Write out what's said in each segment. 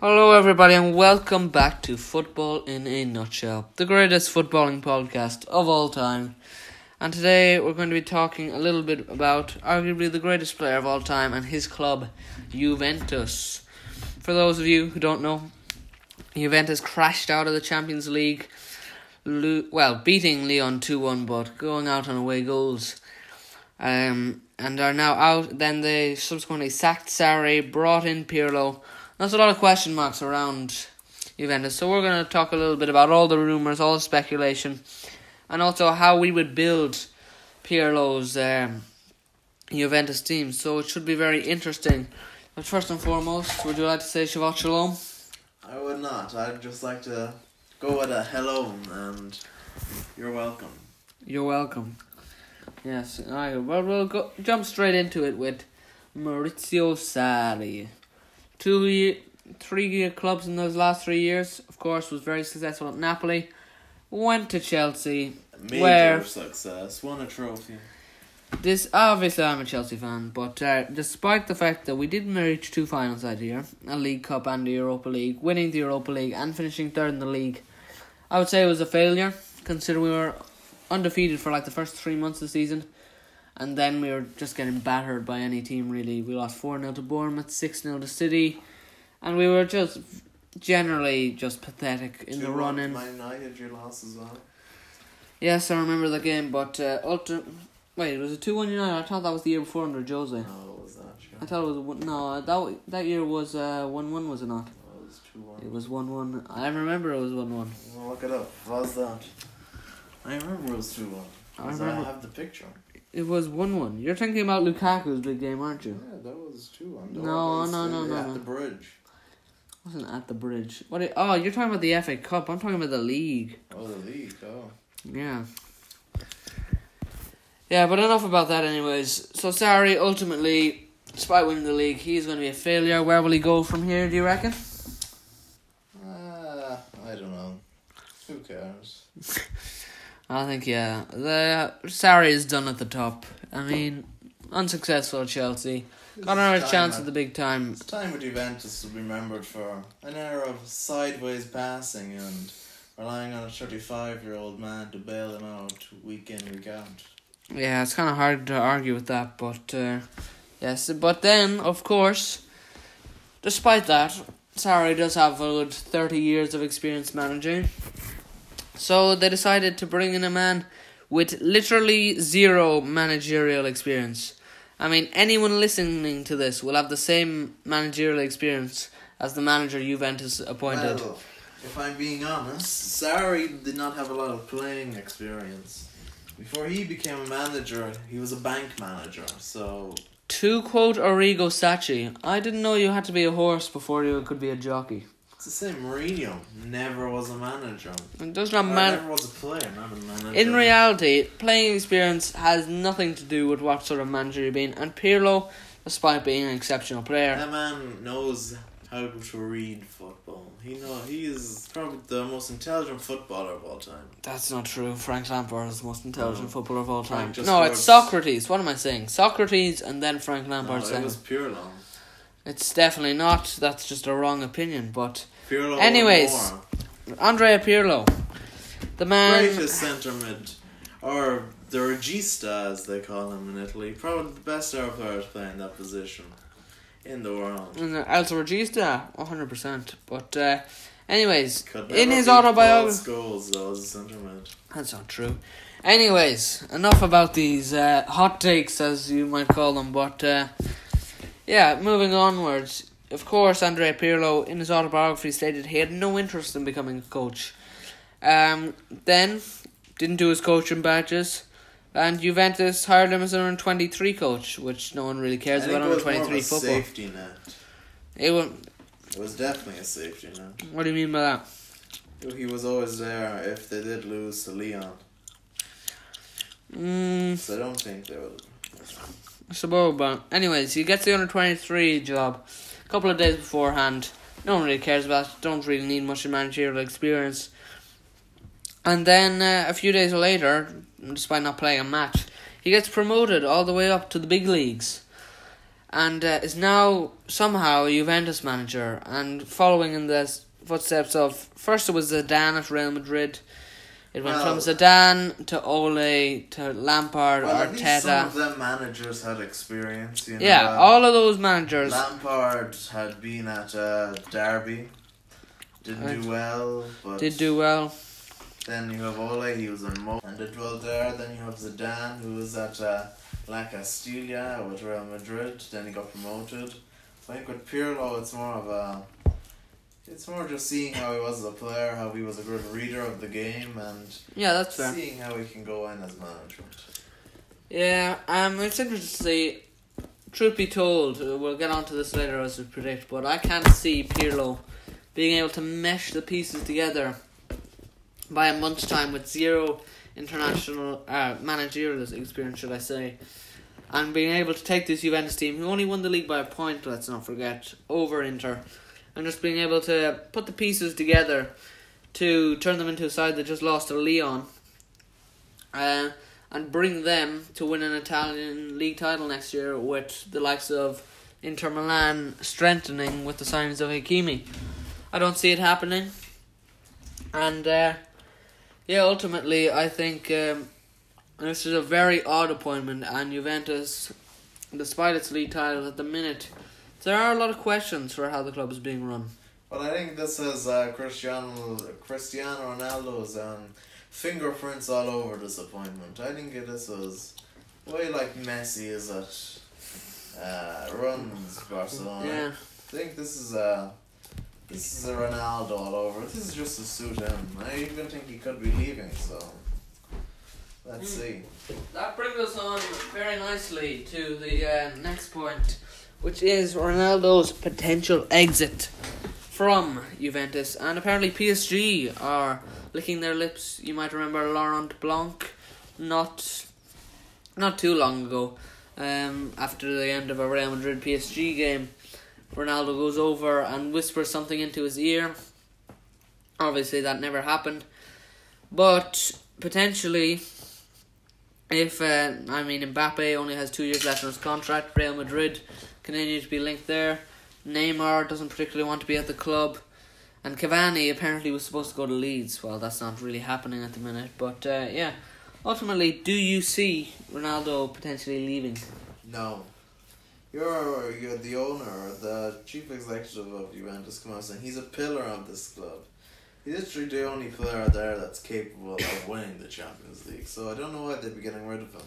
Hello, everybody, and welcome back to Football in a Nutshell, the greatest footballing podcast of all time. And today we're going to be talking a little bit about arguably the greatest player of all time and his club, Juventus. For those of you who don't know, Juventus crashed out of the Champions League, well, beating Lyon 2 1, but going out on away goals. Um, and are now out. Then they subsequently sacked Sarri, brought in Pirlo. There's a lot of question marks around Juventus, so we're going to talk a little bit about all the rumours, all the speculation, and also how we would build Pirlo's um, Juventus team. So it should be very interesting. But first and foremost, would you like to say Shabbat Shalom? I would not. I'd just like to go with a hello and you're welcome. You're welcome. Yes, alright, well, we'll go, jump straight into it with Maurizio Sarri. Two, ye- three year clubs in those last three years. Of course, was very successful at Napoli. Went to Chelsea. Major Where- success. Won a trophy. This obviously I'm a Chelsea fan, but uh, despite the fact that we didn't reach two finals that year, a League Cup and the Europa League, winning the Europa League and finishing third in the league, I would say it was a failure. Considering we were undefeated for like the first three months of the season, and then we were just getting battered by any team. Really, we lost four 0 to Bournemouth, six 0 to City, and we were just generally just pathetic in the 2-1 run in. Man United, you lost as well. Yes, I remember the game, but uh, ulti- wait, was it two one United? I thought that was the year before under Jose. No, what was that? I thought it was one, no. That that year was uh one one, was it not? It was 2 1. It was one one. I remember it was one one. Well, look it up. What was that? I remember it was 2 1. I I remember- have the picture. It was one one. You're thinking about Lukaku's big game, aren't you? Yeah, that was 2 1. No, no, no, no, At no. the bridge. wasn't at the bridge. What? It, oh, you're talking about the FA Cup. I'm talking about the league. Oh, the league. Oh. Yeah. Yeah, but enough about that, anyways. So sorry. Ultimately, despite winning the league, he's going to be a failure. Where will he go from here? Do you reckon? Uh, I don't know. Who cares? I think yeah. The Sarri is done at the top. I mean, unsuccessful at Chelsea. Got another chance at the big time. It's time with Juventus to be remembered for an era of sideways passing and relying on a 35 year old man to bail him out week in, week out. Yeah, it's kind of hard to argue with that, but uh, yes. But then, of course, despite that, Sarri does have a good thirty years of experience managing. So they decided to bring in a man with literally zero managerial experience. I mean, anyone listening to this will have the same managerial experience as the manager Juventus appointed. Well, if I'm being honest, Sarri did not have a lot of playing experience. Before he became a manager, he was a bank manager, so To quote Arrigo Sacchi, I didn't know you had to be a horse before you could be a jockey. The same. Mourinho never was a manager. It does not matter. never was a player, not a manager. In reality, playing experience has nothing to do with what sort of manager you've been. And Pirlo, despite being an exceptional player, That man knows how to read football. He know he is probably the most intelligent footballer of all time. that's not true. Frank Lampard is the most intelligent Oh. footballer of all time. No, it's Socrates. What am I saying? Socrates and then Frank No, Lampard it second. was Pirlo. It's definitely not. That's just a wrong opinion. But Pirlo. Anyways. Andrea Pirlo, the man. greatest centre mid, or the regista as they call him in Italy, probably the best ever player to play in that position in the world. Alto Regista, 100%. But, uh, anyways, in his autobiography. Scholes though as a. That's not true. Anyways, enough about these uh, hot takes, as you might call them. But uh, yeah, moving onwards. Of course, Andrea Pirlo, in his autobiography, stated he had no interest in becoming a coach. Um, then didn't do his coaching badges, and Juventus hired him as an under twenty three coach, which no one really cares about under was twenty a football. safety net. It wa- It was definitely a safety net. what do you mean by that? He was always there if they did lose to Lyon. Mm, So I don't think they would. suppose, but anyways, he gets the under twenty three job couple of days beforehand. No one really cares about. Don't really need much managerial experience. And then uh, a few days later, despite not playing a match, he gets promoted all the way up to the big leagues. and uh, is now somehow a Juventus manager and following in the footsteps of first it was Zidane at Real Madrid. It went Well- from Zidane to Ole to Lampard, Well, least some of them managers had experience. You know, Yeah, all of those managers. Lampard had been at uh, Derby, didn't Right. do well, but Did do well. Then you have Ole, he was in Mo, and did well there. Then you have Zidane, who was at uh, La Castilla with Real Madrid. Then he got promoted. I think with Pirlo, it's more of a. It's more just seeing how he was as a player, how he was a good reader of the game, and Yeah, that's fair. seeing how he can go in as management. Yeah, um, it's interesting to see. Truth be told, uh, we'll get onto this later as we predict, but I can't see Pirlo being able to mesh the pieces together by a month's time with zero international uh, managerial experience, should I say, and being able to take this Juventus team, who only won the league by a point, let's not forget, over Inter, and just being able to put the pieces together to turn them into a side that just lost to Lyon. Uh, and bring them to win an Italian league title next year with the likes of Inter Milan strengthening with the signings of Hakimi. I don't see it happening. And uh, yeah, ultimately, I think um, this is a very odd appointment, and Juventus, despite its league title at the minute, there are a lot of questions for how the club is being run. But I think this is uh, Cristiano Cristiano Ronaldo's um, fingerprints all over this appointment. I think this is way like Messi is at uh, runs Barcelona. Yeah. I think this is a this is a Ronaldo all over. This is just to suit him. I even think he could be leaving. So let's Hmm. see. That brings us on very nicely to the uh, next point, which is Ronaldo's potential exit from Juventus. And apparently, PSG are licking their lips. You might remember Laurent Blanc, not not too long ago, um, after the end of a Real Madrid PSG game. Ronaldo goes over and whispers something into his ear. Obviously, that never happened, but potentially if uh, I mean Mbappe only has two years left on his contract, Real Madrid continue to be linked there. Neymar doesn't particularly want to be at the club, and Cavani apparently was supposed to go to Leeds. Well, that's not really happening at the minute. But uh, yeah, ultimately, do you see Ronaldo potentially leaving? No. You're you're the owner, the chief executive of Juventus. Come on, saying he's a pillar of this club. He's literally the only player there that's capable of winning the Champions League. So I don't know why they'd be getting rid of him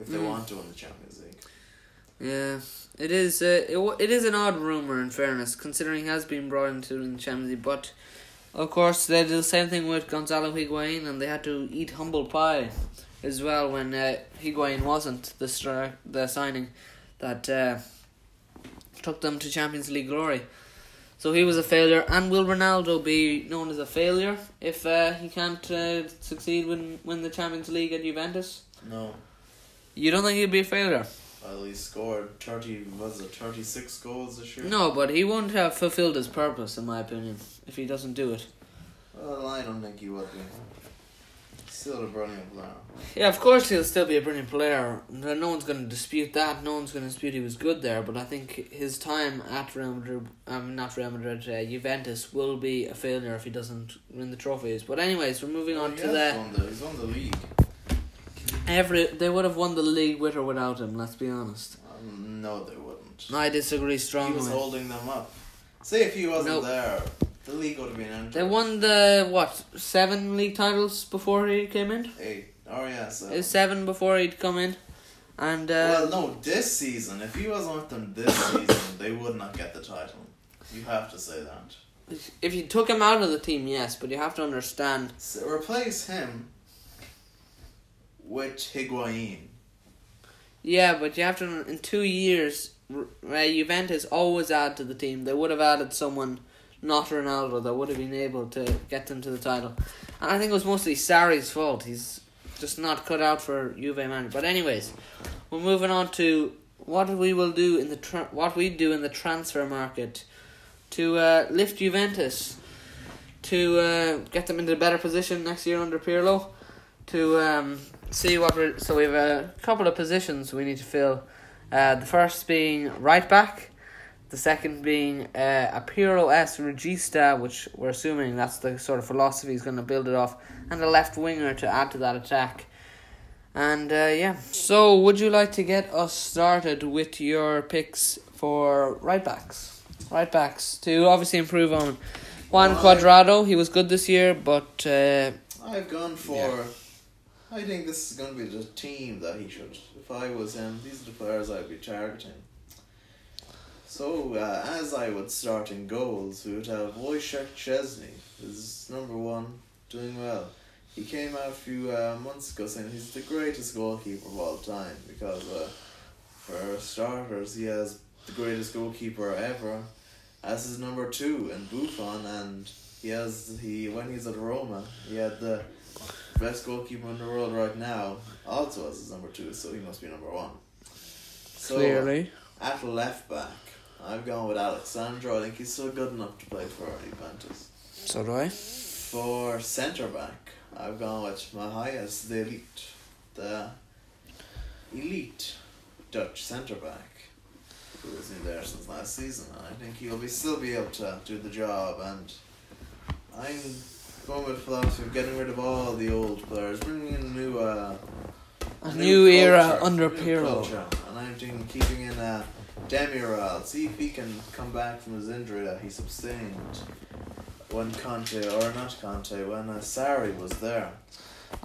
if they Mm. want to win the Champions League. Yeah, it is. Uh, it, it is an odd rumor. In fairness, considering he has been brought into the Champions League, but of course they did the same thing with Gonzalo Higuain, and they had to eat humble pie as well when uh, Higuain wasn't the stri- the signing that uh, took them to Champions League glory. So he was a failure, and will Ronaldo be known as a failure if uh, he can't uh, succeed when win the Champions League at Juventus? No. You don't think he'd be a failure? Well, he scored 30, was it 36 goals this year? No, but he won't have fulfilled his purpose, in my opinion, if he doesn't do it. Well, I don't think he would be. Still a brilliant player. Yeah, of course he'll still be a brilliant player. No one's going to dispute that. No one's going to dispute he was good there. But I think his time at Real Madrid, um, not Real Madrid, uh, Juventus will be a failure if he doesn't win the trophies. But anyways, we're moving on to the won the. He's won the league. Every. They would have won the league with or without him. Let's be honest. Um, no, they wouldn't. No, I disagree strongly. He was holding them up. Say if he wasn't Nope. there, the league would have been entered. They won the what seven league titles before he came in. Eight. Oh yeah, so. It was seven before he'd come in, and uh, well, no, this season. If he wasn't with them this season, they would not get the title. You have to say that. if you took him out of the team, yes, but you have to understand. So replace him with Higuain. Yeah, but you have to in two years, R- uh, Juventus always add to the team. They would have added someone, not Ronaldo, that would have been able to get them to the title. And I think it was mostly Sarri's fault. He's just not cut out for Juve man. But anyways, we're moving on to what we will do in the tra- what we do in the transfer market to uh, lift Juventus to uh, get them into a better position next year under Pirlo to um, see what we're so we have a couple of positions we need to fill Uh, the first being right back, the second being uh, a Pirlo S Regista, which we're assuming that's the sort of philosophy he's going to build it off, and a left winger to add to that attack. And uh, yeah, so would you like to get us started with your picks for right backs? Right backs to obviously improve on Juan Well, Cuadrado. He was good this year, but uh, I've gone for. Yeah. I think this is going to be the team that he should. If I was him, these are the players I'd be targeting. So, uh, as I would start in goals, we would have Wojciech Szczęsny, is number one, doing well. He came out a few uh, months ago saying he's the greatest goalkeeper of all time because, uh, for starters, he has the greatest goalkeeper ever as his number two in Buffon, and he has he when he's at Roma, he had the best goalkeeper in the world right now, also as his number two, so he must be number one. So clearly, at left back, I've gone with Alex Sandro. I think he's still good enough to play for Juventus. so do I. For centre back, I've gone with Matthijs de Ligt, the elite Dutch centre back, who has been there since last season. And I think he'll be still be able to do the job. And I'm going with philosophy of getting rid of all the old players, bringing in new. Uh, A new era culture, under new Pirlo. culture. And I'm thinking keeping in uh, Demiral, see if he can come back from his injury that he sustained when Conte, or not Conte, when uh, Sarri was there.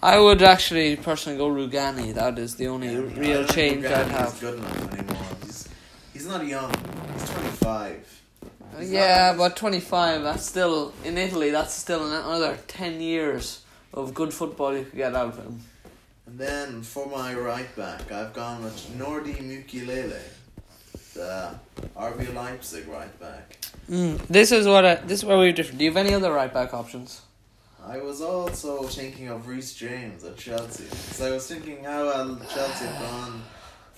I would actually personally go Rugani. That is the only Yeah, real change I'd have. good enough anymore. He's, he's not young, he's 25. He's Yeah, but 25, that's still, in Italy, that's still another 10 years of good football you could get out of him. And then for my right back, I've gone with Nordi Mukiele, the RB Leipzig right back. Mm, this is what I, this is where we're different. Do you have any other right back options? I was also thinking of Reece James at Chelsea. So I was thinking how Chelsea have gone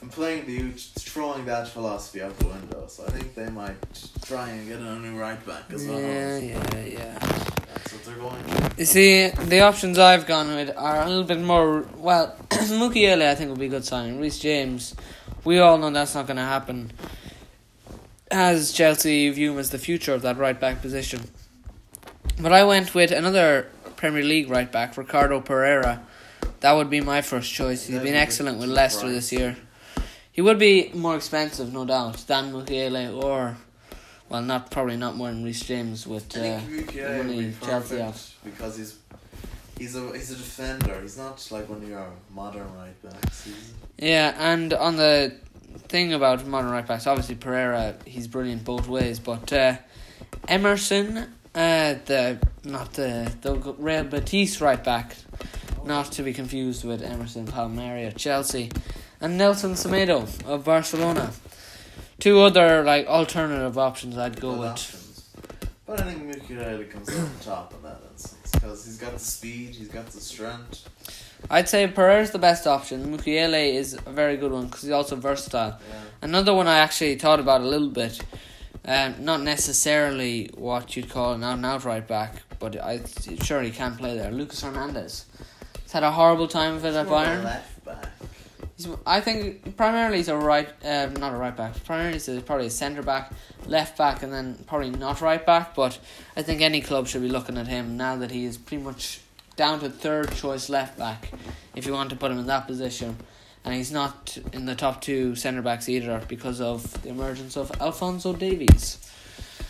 from playing the throwing that philosophy out the window. So I think they might try and get a new right back as well. Yeah, yeah, yeah. That's what they're going to. You see, the options I've gone with are a little bit more. Well, Mukiele I think would be a good signing. Reece James, we all know that's not going to happen. As Chelsea view him as the future of that right back position. But I went with another Premier League right back, Ricardo Pereira. That would be my first choice. He's been excellent with Leicester this year. He would be more expensive, no doubt, than Mukiele or, well, not probably not more than Reece James with. Uh, think Mukiele would be money Chelsea have. because he's he's a he's a defender. He's not like one of your modern right backs. Yeah, and on the thing about modern right backs, obviously Pereira, he's brilliant both ways, but uh, Emerson, uh, the not the the Real Betis right back, not to be confused with Emerson Palmieri at Chelsea, and Nelson Semedo of Barcelona. Two other like alternative options I'd go good with. options. But I think Mukiele comes out on top in that instance because he's got the speed, he's got the strength. I'd say Pereira's the best option. Mukiele is a very good one because he's also versatile. Yeah. Another one I actually thought about a little bit, um, not necessarily what you'd call an out and out right back, but I sure he can play there. Lucas Hernandez. He's had a horrible time of it at More of a Bayern. He's, I think primarily he's a right, um, not a right back. Primarily he's probably a centre back, left back, and then probably not right back. But I think any club should be looking at him now that he is pretty much down to third choice left back, if you want to put him in that position. And he's not in the top two centre backs either because of the emergence of Alphonso Davies.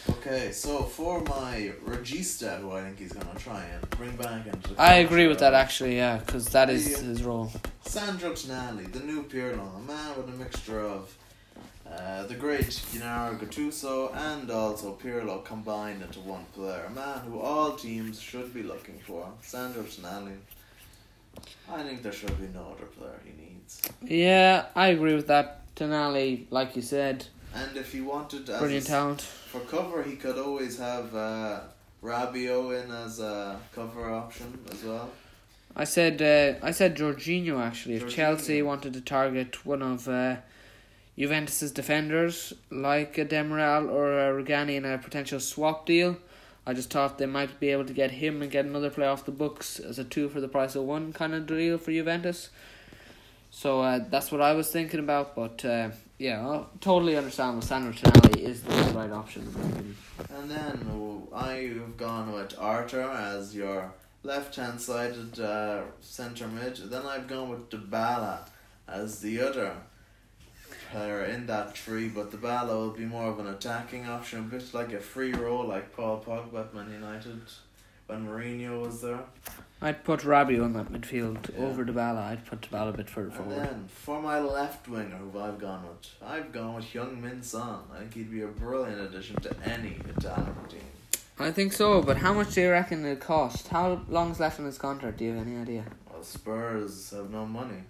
Okay, so for my Regista, who I think he's gonna try and bring back into the I agree with that actually, yeah, because that is Yeah. his role. Sandro Tonali, the new Pirlo, a man with a mixture of uh, the great Gennaro Gattuso and also Pirlo combined into one player. A man who all teams should be looking for. Sandro Tonali. I think there should be no other player he needs. Yeah, I agree with that. Tonali, like you said, And if he wanted as brilliant talent. for cover, he could always have uh, Rabiot in as a cover option as well. I said uh, I said Jorginho actually. If Chelsea wanted to target one of uh, Juventus's defenders like a Demiral or a Rugani in a potential swap deal, I just thought they might be able to get him and get another player off the books as a two for the price of one kind of deal for Juventus. So uh, that's what I was thinking about. But uh, yeah, I totally understand that Sandro Tonali is the right option. And then I've gone with Arthur as your left hand sided uh, centre mid. Then I've gone with Dybala as the other player in that tree, but Dybala will be more of an attacking option, a bit like a free role like Paul Pogba at Man United when Mourinho was there. I'd put Rabiot on that midfield Yeah. over Dybala. I'd put Dybala a bit further And forward. then for my left winger, who I've gone with, I've gone with Heung-min Son. I think he'd be a brilliant addition to any Italian team. I think so, but how much do you reckon it'll cost? How long's left in his contract? Do you have any idea? Well, Spurs have no money.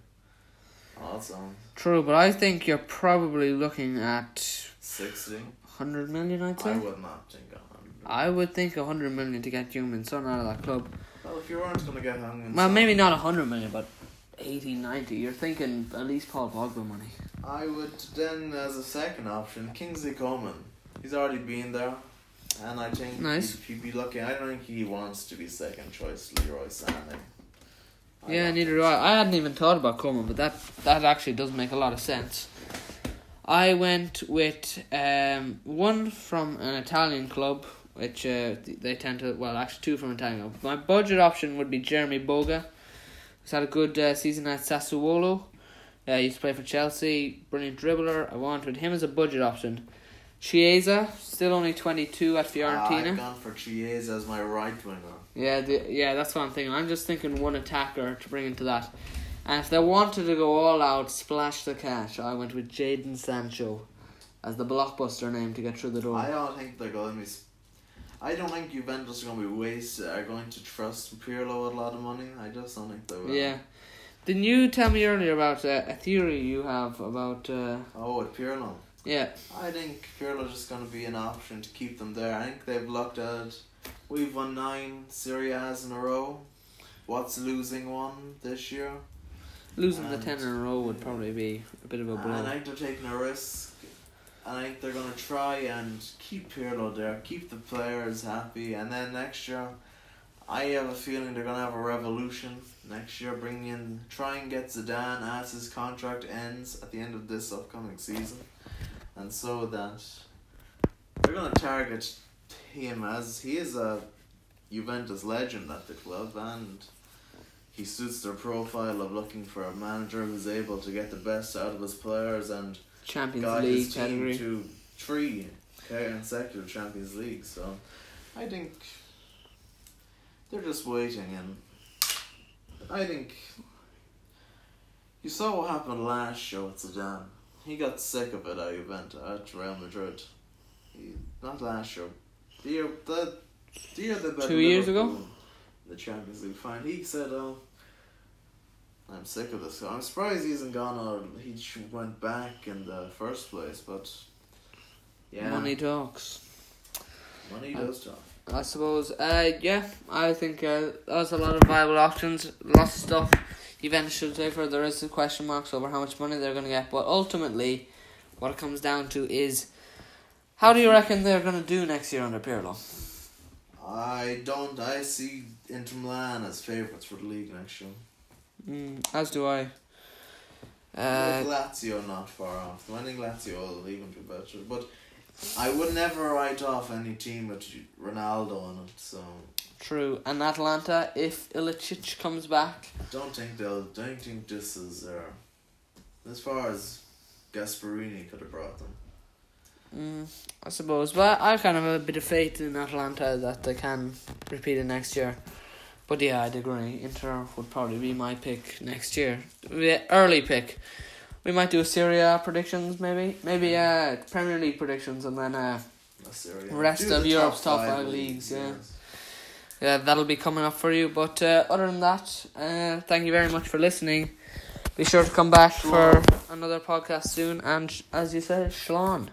Awesome. True, but I think you're probably looking at 60. 100 million, I'd say. I would not think a 100. I would think a 100 million to get Heung-min Son out of that club. Well, if you weren't going to get Min Well, maybe not a 100 million, but 80, 90. You're thinking at least Paul Pogba money. I would then, as a second option, Kingsley Coman. He's already been there. And I think Nice. he'd, he'd be lucky. I don't think he wants to be second choice Leroy Sané. I Yeah, neither do I. I hadn't even thought about Coleman, but that that actually does make a lot of sense. I went with um one from an Italian club, which uh, they tend to well actually two from an Italian club. My budget option would be Jeremy Boga. He's had a good uh, season at Sassuolo. Uh, he used to play for Chelsea. Brilliant dribbler. I wanted him as a budget option. Chiesa, still only twenty two at Fiorentina. I've Fiorentina. gone for Chiesa as my right winger. Yeah, the, yeah, that's what I'm thinking. I'm just thinking one attacker to bring into that. And if they wanted to go all out, splash the cash, I went with Jadon Sancho as the blockbuster name to get through the door. I don't think they're going to be. I don't think Juventus are going to be waste. Are going to trust Pirlo with a lot of money. I just don't think they will. yeah. Didn't you tell me earlier about uh, a theory you have about. Uh, Oh, with Pirlo. yeah, I think Pirlo's just going to be an option to keep them there. I think they've looked at. We've won nine Serie A's in a row. What's losing one this year? losing the 10 in a row would probably be a bit of a And blow. I think they're taking a risk. I think they're going to try and keep Pirlo there, keep the players happy. And then next year, I have a feeling they're going to have a revolution. Next year, bring in, try and get Zidane as his contract ends at the end of this upcoming season. And so that they're going to target him as he is a Juventus legend at the club and he suits their profile of looking for a manager who's able to get the best out of his players and Champions got League his team category. to three consecutive Champions League. So I think they're just waiting, and I think you saw what happened last show at Zidane. He got sick of it at Juventus at Real Madrid. He, not last show. The year the, the year they Two years ago? The Champions League final. He said, "Oh, I'm sick of this." I'm surprised he hasn't gone or he went back in the first place. But yeah, Money talks. money does talk. I suppose. Uh, yeah, I think uh, there's a lot of viable options, lots of stuff. Juventus should say for there is some question marks over how much money they're going to get, but ultimately, what it comes down to is, how do you reckon they're going to do next year under Pirlo? I don't. I see Inter Milan as favourites for the league next year. Mm, as do I. With Uh, Lazio not far off. I think Lazio will even be better, but I would never write off any team with Ronaldo on it. So true. And Atalanta, if Ilicic comes back, don't think they'll. Don't think this is as far as Gasperini could have brought them. mm, I suppose. But I kind of have a bit of faith in Atalanta that they can repeat it next year. But yeah, I'd agree. Inter would probably be my pick next year. The early pick. We might do a Serie A predictions, maybe. Maybe uh, Premier League predictions, and then uh, That's Serie A. Rest Do of Europe's top five leagues, yeah. yes. yeah, that'll be coming up for you. But uh, other than that, uh, thank you very much for listening. Be sure to come back for another podcast soon. And as you said, Shalom.